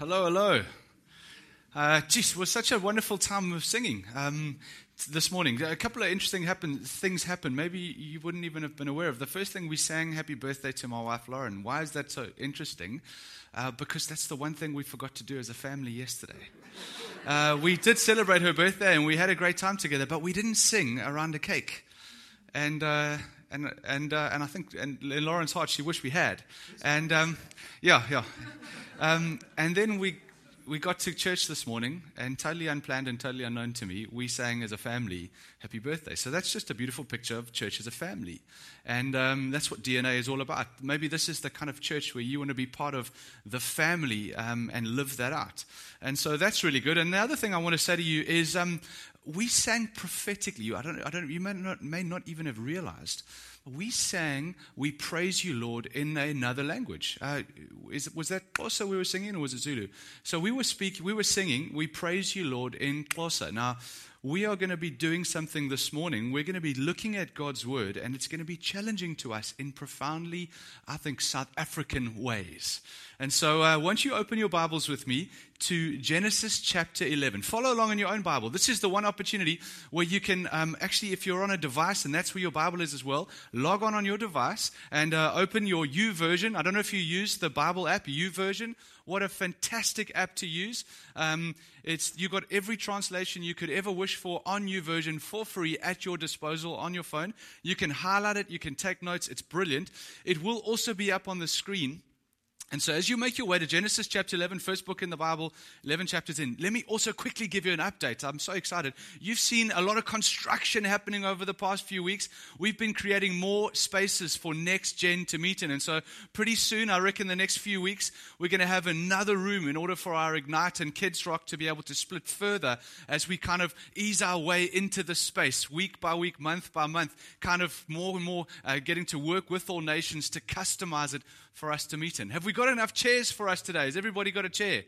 Hello, hello. Uh, geez, it was such a wonderful time of singing um, this morning. A couple of interesting happen, things happened. Maybe you wouldn't even have been aware of. The first thing we sang, Happy Birthday to my wife, Lauren. Why is that so interesting? Uh, because that's the one thing we forgot to do as a family yesterday. Uh, we did celebrate her birthday and we had a great time together, but we didn't sing around a cake. And, uh, and, and, uh, and I think and in Lauren's heart, she wished we had. And um, yeah, yeah. Um, and then we, we got to church this morning, and totally unplanned and totally unknown to me, we sang as a family, Happy Birthday. So that's just a beautiful picture of church as a family. And um, that's what DNA is all about. Maybe this is the kind of church where you want to be part of the family um, and live that out. And so that's really good. And the other thing I want to say to you is um, we sang prophetically. I don't, I don't, you may not, may not even have realized we sang, We Praise You, Lord, in another language. Uh, is, was that Xhosa we were singing, or was it Zulu? So we were speaking, we were singing, We Praise You, Lord, in Xhosa. Now, we are going to be doing something this morning. We're going to be looking at God's word, and it's going to be challenging to us in profoundly, I think, South African ways. And so, uh, once you open your Bibles with me to Genesis chapter 11, follow along in your own Bible. This is the one opportunity where you can um, actually, if you're on a device, and that's where your Bible is as well, log on on your device and uh, open your YouVersion. I don't know if you use the Bible app, YouVersion. What a fantastic app to use. Um, it's, you've got every translation you could ever wish for on YouVersion for free at your disposal on your phone. You can highlight it, you can take notes. It's brilliant. It will also be up on the screen and so, as you make your way to Genesis chapter 11, first book in the Bible, 11 chapters in, let me also quickly give you an update. I'm so excited. You've seen a lot of construction happening over the past few weeks. We've been creating more spaces for next gen to meet in. And so, pretty soon, I reckon the next few weeks, we're going to have another room in order for our Ignite and Kids Rock to be able to split further as we kind of ease our way into the space week by week, month by month, kind of more and more uh, getting to work with all nations to customize it for us to meet in. Have we got enough chairs for us today? Has everybody got a chair?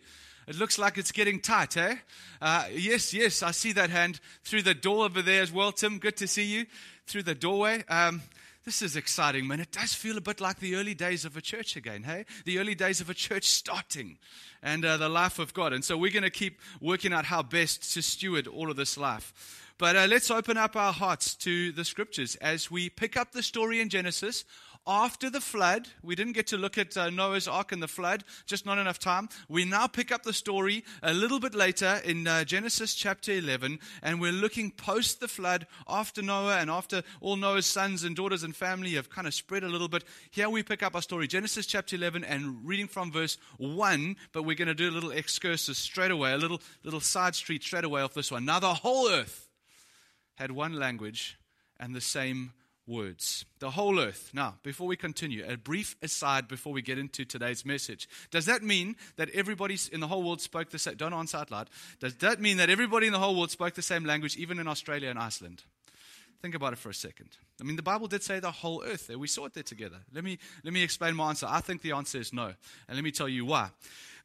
It looks like it's getting tight, eh? Uh, yes, yes, I see that hand through the door over there as well, Tim. Good to see you through the doorway. Um, this is exciting, man. It does feel a bit like the early days of a church again, hey? The early days of a church starting and uh, the life of God. And so we're going to keep working out how best to steward all of this life. But uh, let's open up our hearts to the scriptures as we pick up the story in Genesis after the flood. We didn't get to look at uh, Noah's ark and the flood, just not enough time. We now pick up the story a little bit later in uh, Genesis chapter 11, and we're looking post the flood after Noah and after all Noah's sons and daughters and family have kind of spread a little bit. Here we pick up our story, Genesis chapter 11, and reading from verse 1, but we're going to do a little excursus straight away, a little, little side street straight away off this one. Now the whole earth had one language and the same words. The whole earth. Now, before we continue, a brief aside before we get into today's message. Does that mean that everybody in the whole world spoke the same? Don't answer out loud. Does that mean that everybody in the whole world spoke the same language, even in Australia and Iceland? Think about it for a second. I mean, the Bible did say the whole earth there. We saw it there together. Let me, let me explain my answer. I think the answer is no. And let me tell you why.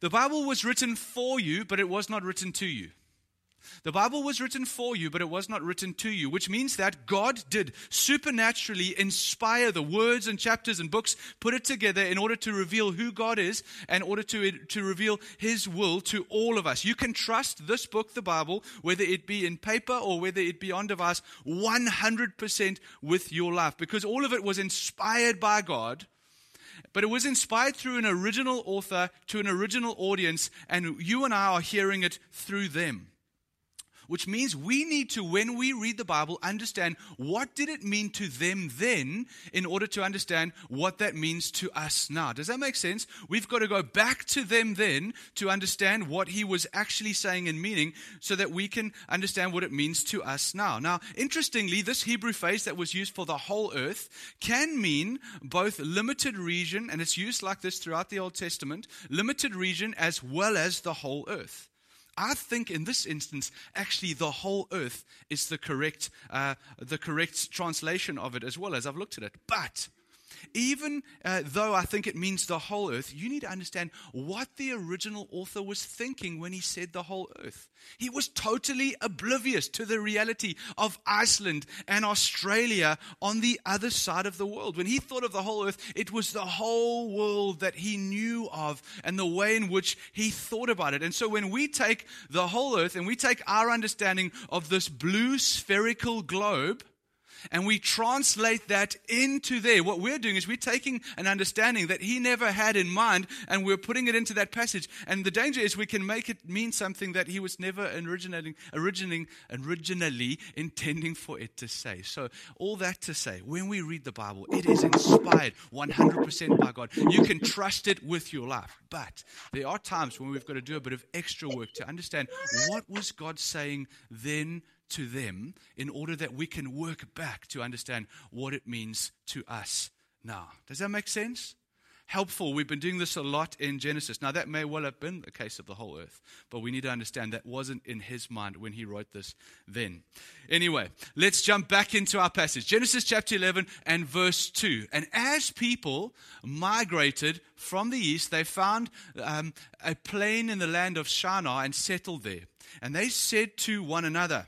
The Bible was written for you, but it was not written to you. The Bible was written for you, but it was not written to you, which means that God did supernaturally inspire the words and chapters and books, put it together in order to reveal who God is, and in order to, to reveal His will to all of us. You can trust this book, the Bible, whether it be in paper or whether it be on device, 100% with your life, because all of it was inspired by God but it was inspired through an original author to an original audience, and you and I are hearing it through them which means we need to, when we read the Bible, understand what did it mean to them then in order to understand what that means to us now. Does that make sense? We've got to go back to them then to understand what he was actually saying and meaning so that we can understand what it means to us now. Now, interestingly, this Hebrew phrase that was used for the whole earth can mean both limited region, and it's used like this throughout the Old Testament, limited region as well as the whole earth. I think in this instance, actually, the whole earth is the correct, uh, the correct translation of it as well as I've looked at it. But even uh, though I think it means the whole earth, you need to understand what the original author was thinking when he said the whole earth. He was totally oblivious to the reality of Iceland and Australia on the other side of the world. When he thought of the whole earth, it was the whole world that he knew of and the way in which he thought about it. And so when we take the whole earth and we take our understanding of this blue spherical globe, and we translate that into there. What we're doing is we're taking an understanding that he never had in mind and we're putting it into that passage. And the danger is we can make it mean something that he was never originating, originating, originally intending for it to say. So, all that to say, when we read the Bible, it is inspired 100% by God. You can trust it with your life. But there are times when we've got to do a bit of extra work to understand what was God saying then to them in order that we can work back to understand what it means to us now. Does that make sense? Helpful. We've been doing this a lot in Genesis. Now, that may well have been the case of the whole earth, but we need to understand that wasn't in his mind when he wrote this then. Anyway, let's jump back into our passage Genesis chapter 11 and verse 2. And as people migrated from the east, they found um, a plain in the land of Shinar and settled there. And they said to one another,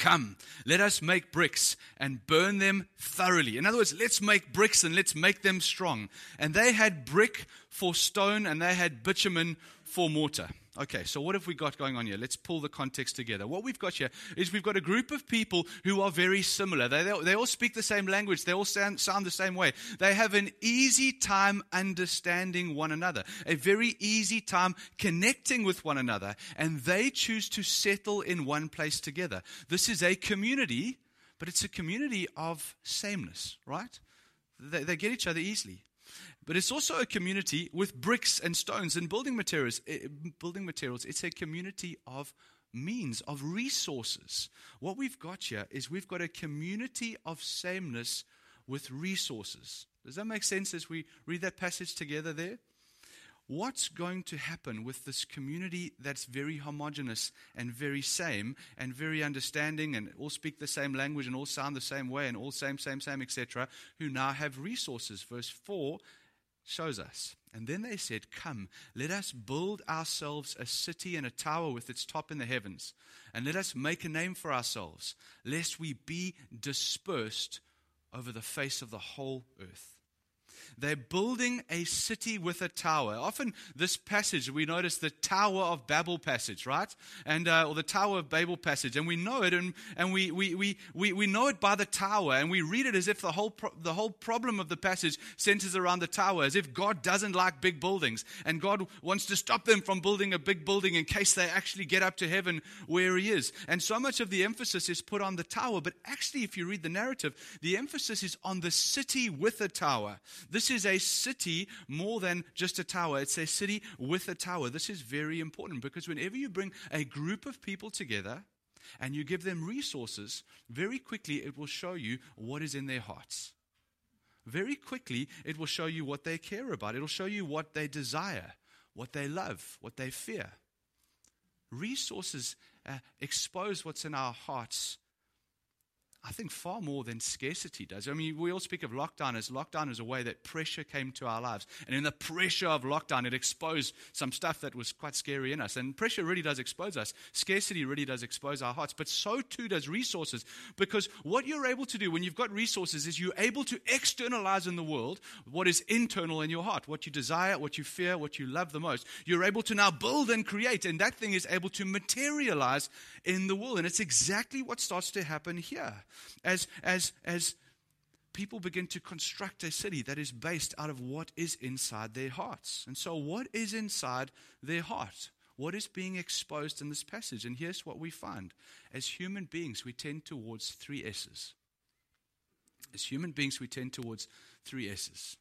Come, let us make bricks and burn them thoroughly. In other words, let's make bricks and let's make them strong. And they had brick for stone and they had bitumen for mortar. Okay, so what have we got going on here? Let's pull the context together. What we've got here is we've got a group of people who are very similar. They, they, they all speak the same language, they all sound, sound the same way. They have an easy time understanding one another, a very easy time connecting with one another, and they choose to settle in one place together. This is a community, but it's a community of sameness, right? They, they get each other easily. But it's also a community with bricks and stones and building materials. Eh, building materials. It's a community of means, of resources. What we've got here is we've got a community of sameness with resources. Does that make sense as we read that passage together there? What's going to happen with this community that's very homogenous and very same and very understanding and all speak the same language and all sound the same way and all same, same, same, etc., who now have resources? Verse 4 shows us. And then they said, Come, let us build ourselves a city and a tower with its top in the heavens, and let us make a name for ourselves, lest we be dispersed over the face of the whole earth. They're building a city with a tower. Often, this passage, we notice the Tower of Babel passage, right? And, uh, or the Tower of Babel passage. And we know it, and, and we, we, we, we, we know it by the tower, and we read it as if the whole, pro- the whole problem of the passage centers around the tower, as if God doesn't like big buildings, and God wants to stop them from building a big building in case they actually get up to heaven where He is. And so much of the emphasis is put on the tower, but actually, if you read the narrative, the emphasis is on the city with a tower. This is a city more than just a tower. It's a city with a tower. This is very important because whenever you bring a group of people together and you give them resources, very quickly it will show you what is in their hearts. Very quickly, it will show you what they care about. It'll show you what they desire, what they love, what they fear. Resources uh, expose what's in our hearts I think far more than scarcity does. I mean, we all speak of lockdown as lockdown as a way that pressure came to our lives. And in the pressure of lockdown, it exposed some stuff that was quite scary in us. And pressure really does expose us. Scarcity really does expose our hearts. But so too does resources. Because what you're able to do when you've got resources is you're able to externalize in the world what is internal in your heart, what you desire, what you fear, what you love the most. You're able to now build and create. And that thing is able to materialize in the world. And it's exactly what starts to happen here as, as, as people begin to construct a city that is based out of what is inside their hearts. And so, what is inside their heart? What is being exposed in this passage? And here's what we find. As human beings, we tend towards three S's. As human beings, we tend towards three S's.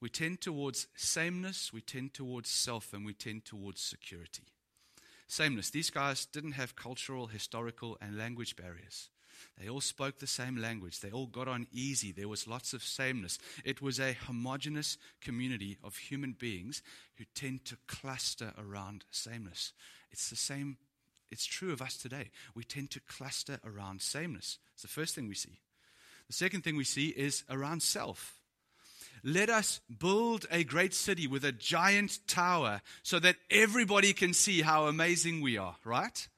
We tend towards sameness, we tend towards self, and we tend towards security. Sameness. These guys didn't have cultural, historical, and language barriers. They all spoke the same language. They all got on easy. There was lots of sameness. It was a homogenous community of human beings who tend to cluster around sameness. It's the same, it's true of us today. We tend to cluster around sameness. It's the first thing we see. The second thing we see is around self. Let us build a great city with a giant tower so that everybody can see how amazing we are, right?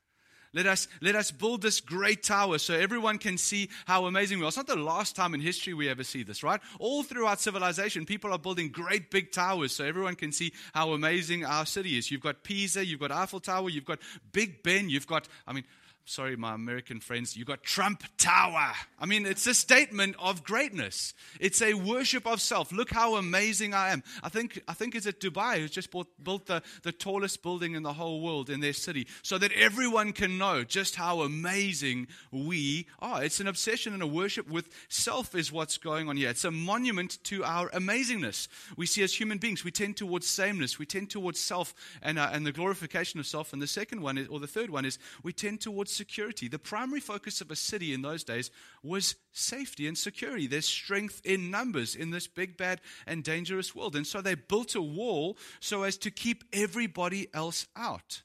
Let us, let us build this great tower so everyone can see how amazing we are. It's not the last time in history we ever see this, right? All throughout civilization, people are building great big towers so everyone can see how amazing our city is. You've got Pisa, you've got Eiffel Tower, you've got Big Ben, you've got, I mean, sorry, my American friends, you got Trump Tower. I mean, it's a statement of greatness. It's a worship of self. Look how amazing I am. I think, I think it's at Dubai who's just bought, built the, the tallest building in the whole world in their city so that everyone can know just how amazing we are. It's an obsession and a worship with self, is what's going on here. It's a monument to our amazingness. We see as human beings, we tend towards sameness, we tend towards self and, uh, and the glorification of self. And the second one, is, or the third one, is we tend towards security. The primary focus of a city in those days was safety and security. There's strength in numbers in this big, bad, and dangerous world. And so they built a wall so as to keep everybody else out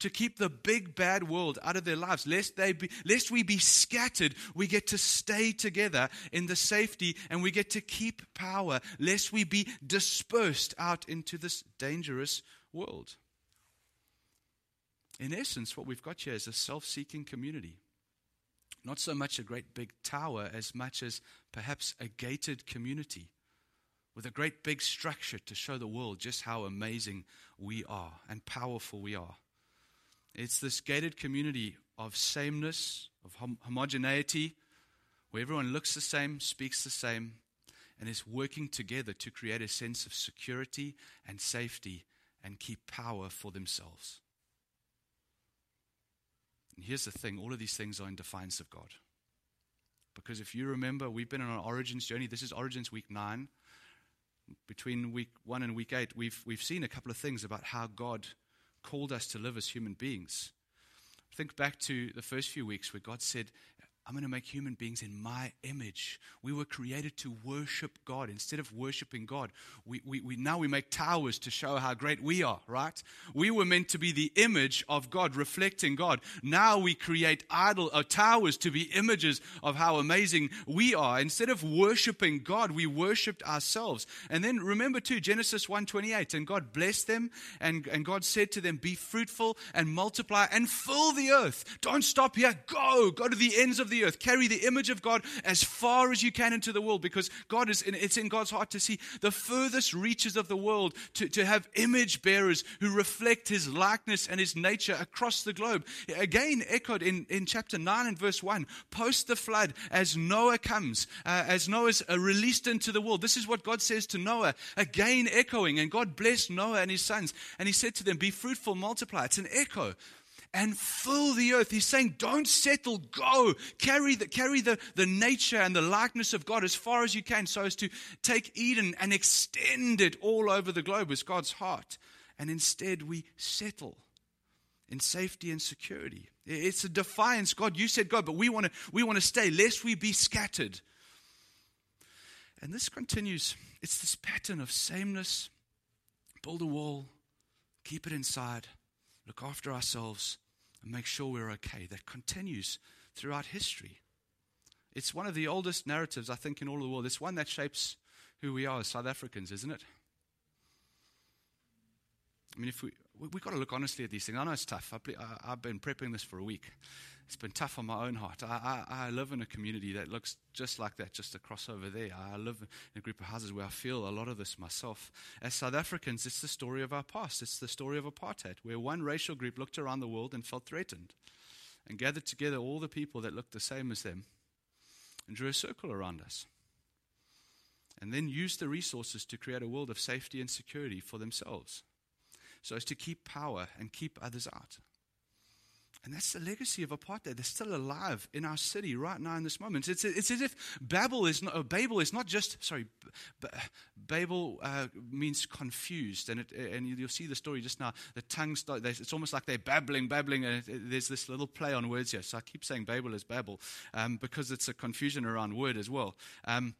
to keep the big bad world out of their lives lest they be, lest we be scattered we get to stay together in the safety and we get to keep power lest we be dispersed out into this dangerous world in essence, what we've got here is a self seeking community. Not so much a great big tower as much as perhaps a gated community with a great big structure to show the world just how amazing we are and powerful we are. It's this gated community of sameness, of hom- homogeneity, where everyone looks the same, speaks the same, and is working together to create a sense of security and safety and keep power for themselves. And here's the thing all of these things are in defiance of God. Because if you remember, we've been on an Origins journey. This is Origins week nine. Between week one and week eight, we've, we've seen a couple of things about how God called us to live as human beings. Think back to the first few weeks where God said, I'm going to make human beings in my image. We were created to worship God. Instead of worshiping God, we, we, we, now we make towers to show how great we are, right? We were meant to be the image of God, reflecting God. Now we create idol uh, towers to be images of how amazing we are. Instead of worshiping God, we worshiped ourselves. And then remember too, Genesis 1:28, and God blessed them, and, and God said to them, Be fruitful and multiply and fill the earth. Don't stop here. Go. Go to the ends of the the earth. Carry the image of God as far as you can into the world because God is in, it's in God's heart to see the furthest reaches of the world, to, to have image bearers who reflect his likeness and his nature across the globe. Again, echoed in, in chapter 9 and verse 1, post the flood, as Noah comes, uh, as Noah's uh, released into the world. This is what God says to Noah, again echoing. And God blessed Noah and his sons. And he said to them, Be fruitful, multiply. It's an echo and fill the earth. He's saying, don't settle, go. Carry the, carry the, the nature and the likeness of God as far as you can so as to take Eden and extend it all over the globe as God's heart. And instead, we settle in safety and security. It's a defiance. God, you said go, but we want to we want to stay, lest we be scattered. And this continues. It's this pattern of sameness, build a wall, keep it inside, look after ourselves, and make sure we're okay. That continues throughout history. It's one of the oldest narratives, I think, in all the world. It's one that shapes who we are as South Africans, isn't it? I mean, if we we've got to look honestly at these things. I know it's tough. I've been prepping this for a week. It's been tough on my own heart. I, I, I, live in a community that looks just like that, just across over there. I live in a group of houses where I feel a lot of this myself. As South Africans, it's the story of our past. It's the story of apartheid, where one racial group looked around the world and felt threatened and gathered together all the people that looked the same as them and drew a circle around us. And then used the resources to create a world of safety and security for themselves so as to keep power and keep others out. And that's the legacy of apartheid. They're still alive in our city right now in this moment. It's, it's as if Babel is not, Babel is not just, sorry, Babel uh, means confused. And, it, and you'll see the story just now. The tongue start, it's almost like they're babbling, babbling. And there's this little play on words here. So I keep saying Babel is Babel um, because it's a confusion around word as well. Um,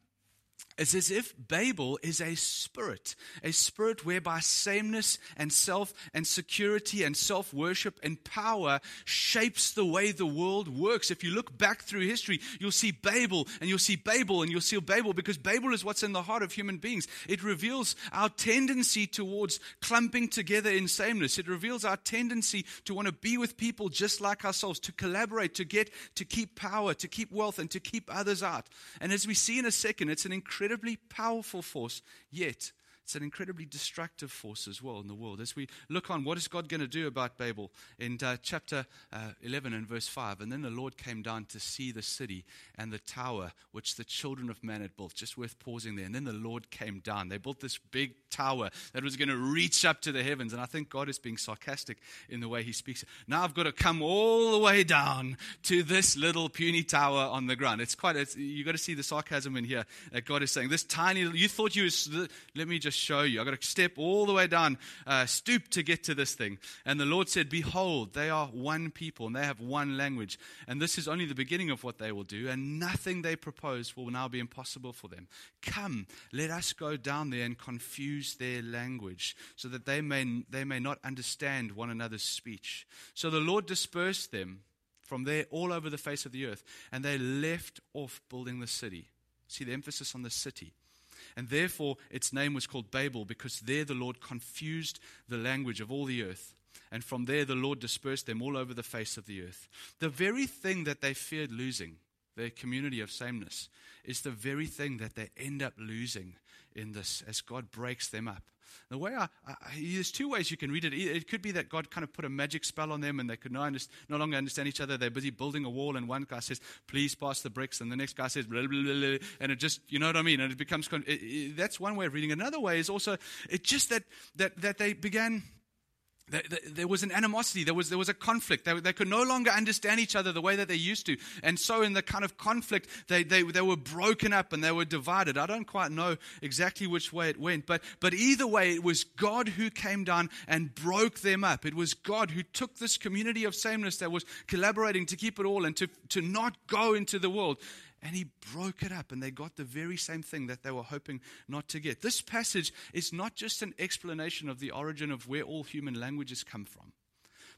It's as if Babel is a spirit, a spirit whereby sameness and self and security and self worship and power shapes the way the world works. If you look back through history, you'll see Babel and you'll see Babel and you'll see Babel because Babel is what's in the heart of human beings. It reveals our tendency towards clumping together in sameness. It reveals our tendency to want to be with people just like ourselves, to collaborate, to get, to keep power, to keep wealth, and to keep others out. And as we see in a second, it's an incredibly powerful force, yet it's an incredibly destructive force as well in the world. As we look on, what is God going to do about Babel? In uh, chapter uh, 11 and verse 5, and then the Lord came down to see the city and the tower which the children of man had built. Just worth pausing there. And then the Lord came down. They built this big tower that was going to reach up to the heavens. And I think God is being sarcastic in the way he speaks. Now I've got to come all the way down to this little puny tower on the ground. It's quite, it's, you've got to see the sarcasm in here that God is saying. This tiny, you thought you was, let me just show you. I've got to step all the way down, uh, stoop to get to this thing. And the Lord said, Behold, they are one people and they have one language. And this is only the beginning of what they will do. And nothing they propose will now be impossible for them. Come, let us go down there and confuse their language so that they may, they may not understand one another's speech. So the Lord dispersed them from there all over the face of the earth. And they left off building the city. See the emphasis on the city. And therefore, its name was called Babel, because there the Lord confused the language of all the earth. And from there, the Lord dispersed them all over the face of the earth. The very thing that they feared losing, their community of sameness, is the very thing that they end up losing in this as God breaks them up. The way I, I, there's two ways you can read it. It could be that God kind of put a magic spell on them and they could no, no longer understand each other. They're busy building a wall, and one guy says, Please pass the bricks, and the next guy says, blah, blah, blah, and it just, you know what I mean? And it becomes, it, it, that's one way of reading. Another way is also, it's just that, that, that they began there was an animosity, there was, there was a conflict. They, they, could no longer understand each other the way that they used to. And so, in the kind of conflict, they, they, they were broken up and they were divided. I don't quite know exactly which way it went, but, but either way, it was God who came down and broke them up. It was God who took this community of sameness that was collaborating to keep it all and to, to not go into the world and he broke it up, and they got the very same thing that they were hoping not to get. This passage is not just an explanation of the origin of where all human languages come from,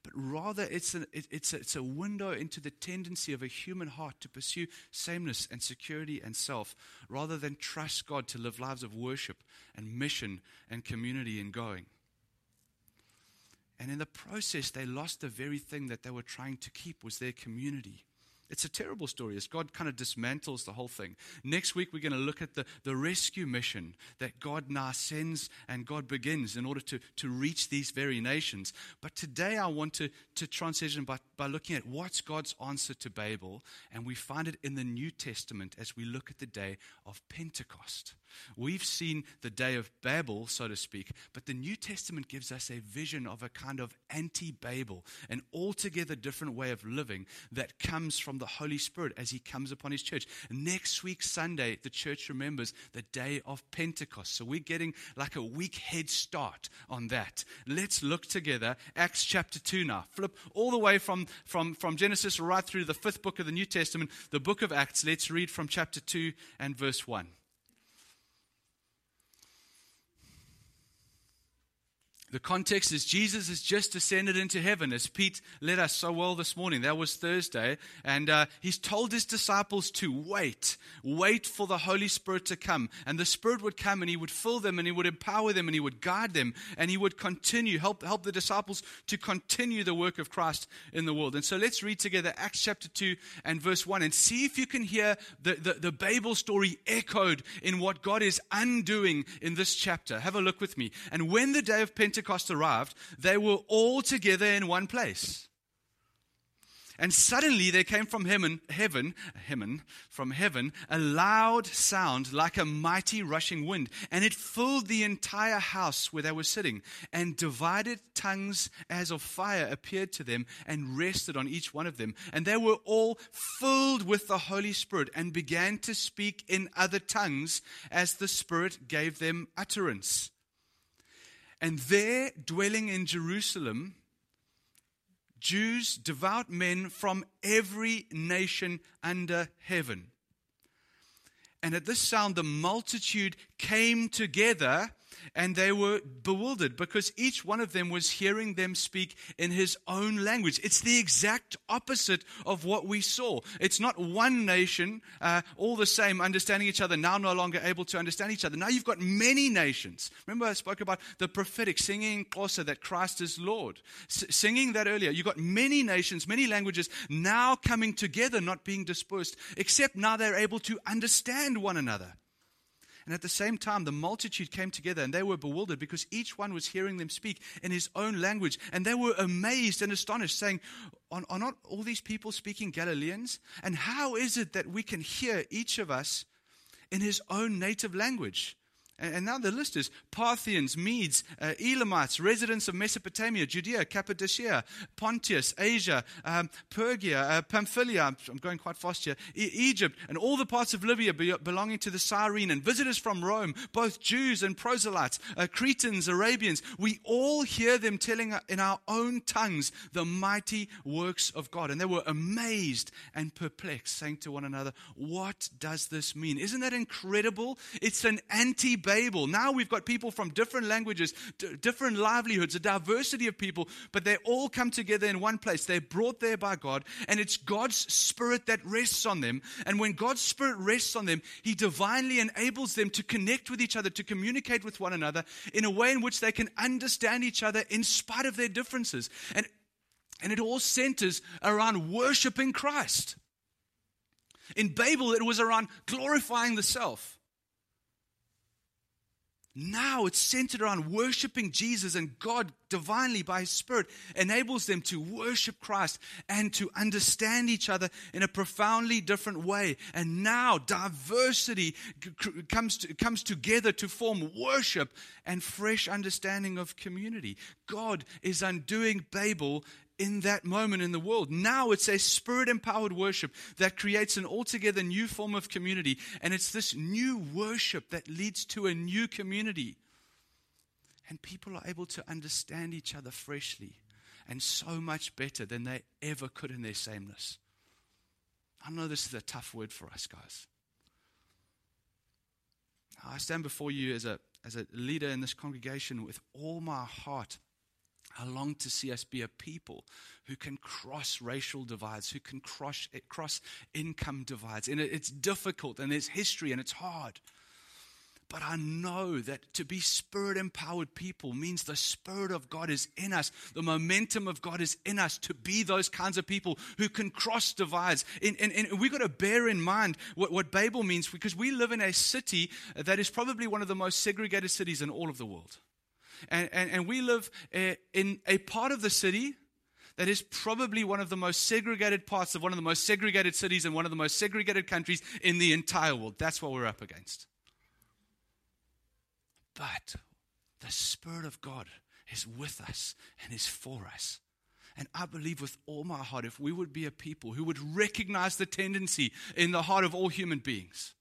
but rather it's a, it, it's, a, it's a window into the tendency of a human heart to pursue sameness and security and self, rather than trust God to live lives of worship and mission and community and going. And in the process, they lost the very thing that they were trying to keep was their community. It's a terrible story as God kind of dismantles the whole thing. Next week, we're going to look at the, the rescue mission that God now sends and God begins in order to, to reach these very nations. But today, I want to, to transition by, by looking at what's God's answer to Babel, and we find it in the New Testament as we look at the day of Pentecost. We've seen the day of Babel, so to speak, but the New Testament gives us a vision of a kind of anti Babel, an altogether different way of living that comes from the Holy Spirit as He comes upon His church. Next week, Sunday, the church remembers the day of Pentecost. So we're getting like a week head start on that. Let's look together. Acts chapter 2 now. Flip all the way from, from, from Genesis right through the fifth book of the New Testament, the book of Acts. Let's read from chapter 2 and verse 1. The context is Jesus has just ascended into heaven, as Pete led us so well this morning. That was Thursday. And uh, he's told his disciples to wait, wait for the Holy Spirit to come. And the Spirit would come and he would fill them and he would empower them and he would guide them and he would continue, help, help the disciples to continue the work of Christ in the world. And so let's read together Acts chapter 2 and verse 1 and see if you can hear the, the, the Babel story echoed in what God is undoing in this chapter. Have a look with me. And when the day of Pentecost Pentecost arrived, they were all together in one place. And suddenly there came from heaven, heaven, heaven, from heaven, a loud sound like a mighty rushing wind, and it filled the entire house where they were sitting. And divided tongues as of fire appeared to them and rested on each one of them. And they were all filled with the Holy Spirit and began to speak in other tongues as the Spirit gave them utterance. And there, dwelling in Jerusalem, Jews, devout men from every nation under heaven. And at this sound, the multitude came together and they were bewildered because each one of them was hearing them speak in his own language. It's the exact opposite of what we saw. It's not one nation, uh, all the same, understanding each other, now no longer able to understand each other. Now you've got many nations. Remember, I spoke about the prophetic singing Xhosa that Christ is Lord. S- singing that earlier. You've got many nations, many languages now coming together, not being dispersed, except now they're able to understand one another. And at the same time, the multitude came together and they were bewildered because each one was hearing them speak in his own language. And they were amazed and astonished, saying, Are, are not all these people speaking Galileans? And how is it that we can hear each of us in his own native language? And now the list is Parthians, Medes, uh, Elamites, residents of Mesopotamia, Judea, Cappadocia, Pontus, Asia, um, Pergia, uh, Pamphylia, I'm going quite fast here, e- Egypt, and all the parts of Libya be- belonging to the Cyrene, and visitors from Rome, both Jews and proselytes, uh, Cretans, Arabians. We all hear them telling in our own tongues the mighty works of God. And they were amazed and perplexed, saying to one another, What does this mean? Isn't that incredible? It's an anti Babel. Now we've got people from different languages, d- different livelihoods, a diversity of people, but they all come together in one place. They're brought there by God, and it's God's Spirit that rests on them. And when God's Spirit rests on them, He divinely enables them to connect with each other, to communicate with one another in a way in which they can understand each other in spite of their differences. And, and it all centers around worshiping Christ. In Babel, it was around glorifying the self. Now it's centered around worshiping Jesus, and God divinely by His Spirit enables them to worship Christ and to understand each other in a profoundly different way. And now diversity comes, to, comes together to form worship and fresh understanding of community. God is undoing Babel in that moment in the world. Now it's a spirit empowered worship that creates an altogether new form of community. And it's this new worship that leads to a new community. And people are able to understand each other freshly and so much better than they ever could in their sameness. I know this is a tough word for us, guys. I stand before you as a, as a leader in this congregation with all my heart I long to see us be a people who can cross racial divides, who can cross, cross income divides. And it's difficult and there's history and it's hard. But I know that to be spirit empowered people means the Spirit of God is in us. The momentum of God is in us to be those kinds of people who can cross divides. And, and, and we've got to bear in mind what, what Babel means because we live in a city that is probably one of the most segregated cities in all of the world. And, and, and we live uh, in a part of the city that is probably one of the most segregated parts of one of the most segregated cities and one of the most segregated countries in the entire world. That's what we're up against. But the Spirit of God is with us and is for us. And I believe with all my heart, if we would be a people who would recognize the tendency in the heart of all human beings,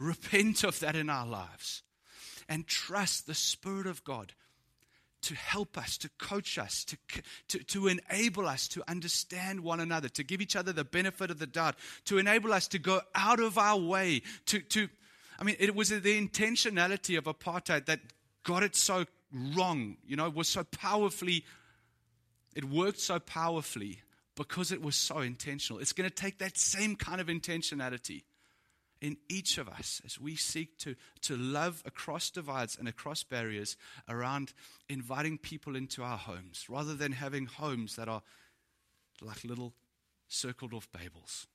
repent of that in our lives, and trust the Spirit of God to help us, to coach us, to, to, to enable us to understand one another, to give each other the benefit of the doubt, to enable us to go out of our way, to, to I mean, it was the intentionality of apartheid that got it so wrong, you know, was so powerfully, it worked so powerfully because it was so intentional. It's going to take that same kind of intentionality in each of us as we seek to, to love across divides and across barriers around inviting people into our homes rather than having homes that are like little circled off Babels,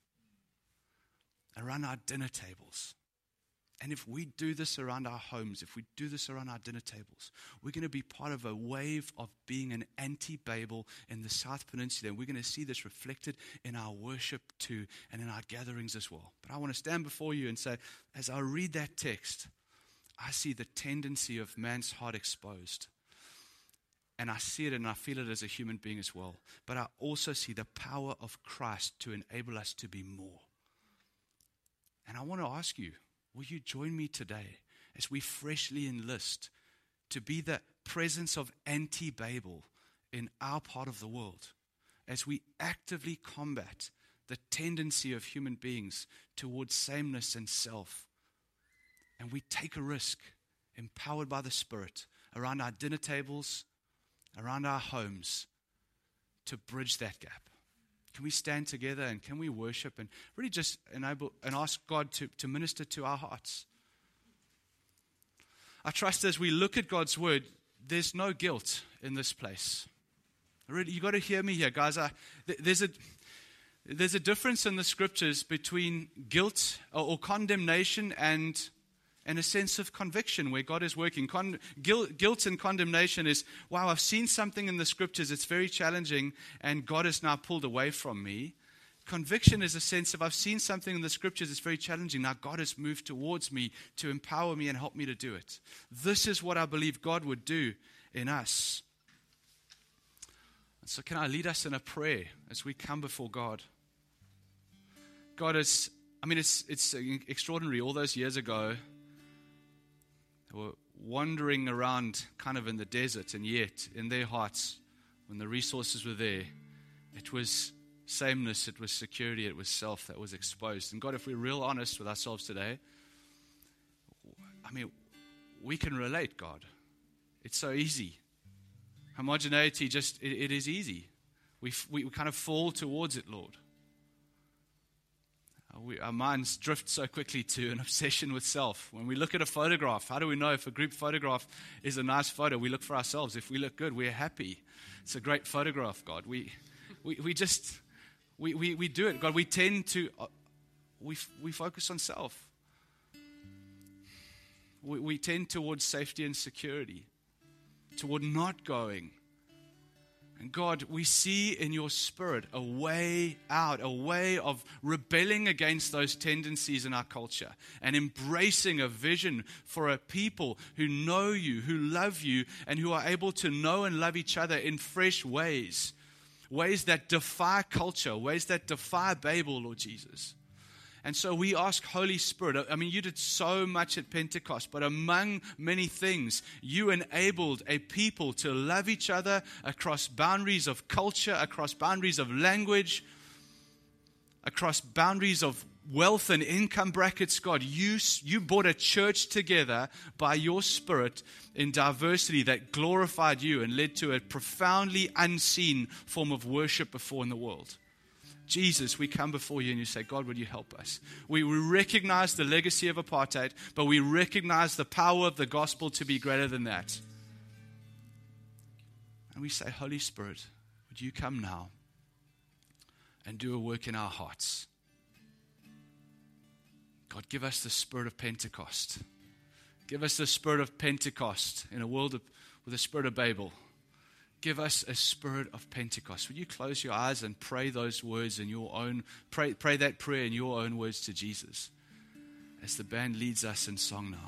around our dinner tables, and if we do this around our homes, if we do this around our dinner tables, we're going to be part of a wave of being an anti Babel in the South Peninsula. And we're going to see this reflected in our worship too and in our gatherings as well. But I want to stand before you and say, as I read that text, I see the tendency of man's heart exposed. And I see it and I feel it as a human being as well. But I also see the power of Christ to enable us to be more. And I want to ask you, Will you join me today as we freshly enlist to be the presence of anti Babel in our part of the world, as we actively combat the tendency of human beings towards sameness and self. And we take a risk, empowered by the Spirit, around our dinner tables, around our homes, to bridge that gap. Can we stand together and can we worship and really just enable and ask God to, to minister to our hearts? I trust as we look at God's word, there's no guilt in this place. Really, you got to hear me here, guys. I, there's a there's a difference in the scriptures between guilt or, or condemnation and and a sense of conviction where God is working. Con- guilt, guilt, and condemnation is, wow, I've seen something in the scriptures, it's very challenging, and God has now pulled away from me. Conviction is a sense of, I've seen something in the scriptures, it's very challenging. Now God has moved towards me to empower me and help me to do it. This is what I believe God would do in us. So, can I lead us in a prayer as we come before God? God is, I mean, it's, it's extraordinary. All those years ago, they were wandering around kind of in the desert, and yet in their hearts, when the resources were there, it was sameness, it was security, it was self that was exposed. And God, if we're real honest with ourselves today, I mean, we can relate, God. It's so easy. Homogeneity just, it, it is easy. We, we kind of fall towards it, Lord. We, our minds drift so quickly to an obsession with self. When we look at a photograph, how do we know if a group photograph is a nice photo? We look for ourselves. If we look good, we're happy. It's a great photograph, God. We, we, we just, we, we, we do it, God. We tend to, uh, we, we focus on self. We, we tend towards safety and security, toward not going and God, we see in your spirit a way out, a way of rebelling against those tendencies in our culture and embracing a vision for a people who know you, who love you, and who are able to know and love each other in fresh ways. Ways that defy culture, ways that defy Babel, Lord Jesus. And so we ask Holy Spirit. I mean, you did so much at Pentecost, but among many things, you enabled a people to love each other across boundaries of culture, across boundaries of language, across boundaries of wealth and income brackets. God, you, you brought a church together by your Spirit in diversity that glorified you and led to a profoundly unseen form of worship before in the world. Jesus, we come before you and you say, God, would you help us? We recognize the legacy of apartheid, but we recognize the power of the gospel to be greater than that. And we say, Holy Spirit, would you come now and do a work in our hearts? God, give us the spirit of Pentecost. Give us the spirit of Pentecost in a world of, with a spirit of Babel give us a spirit of Pentecost. Would you close your eyes and pray those words in your own, pray, pray that prayer in your own words to Jesus as the band leads us in song now.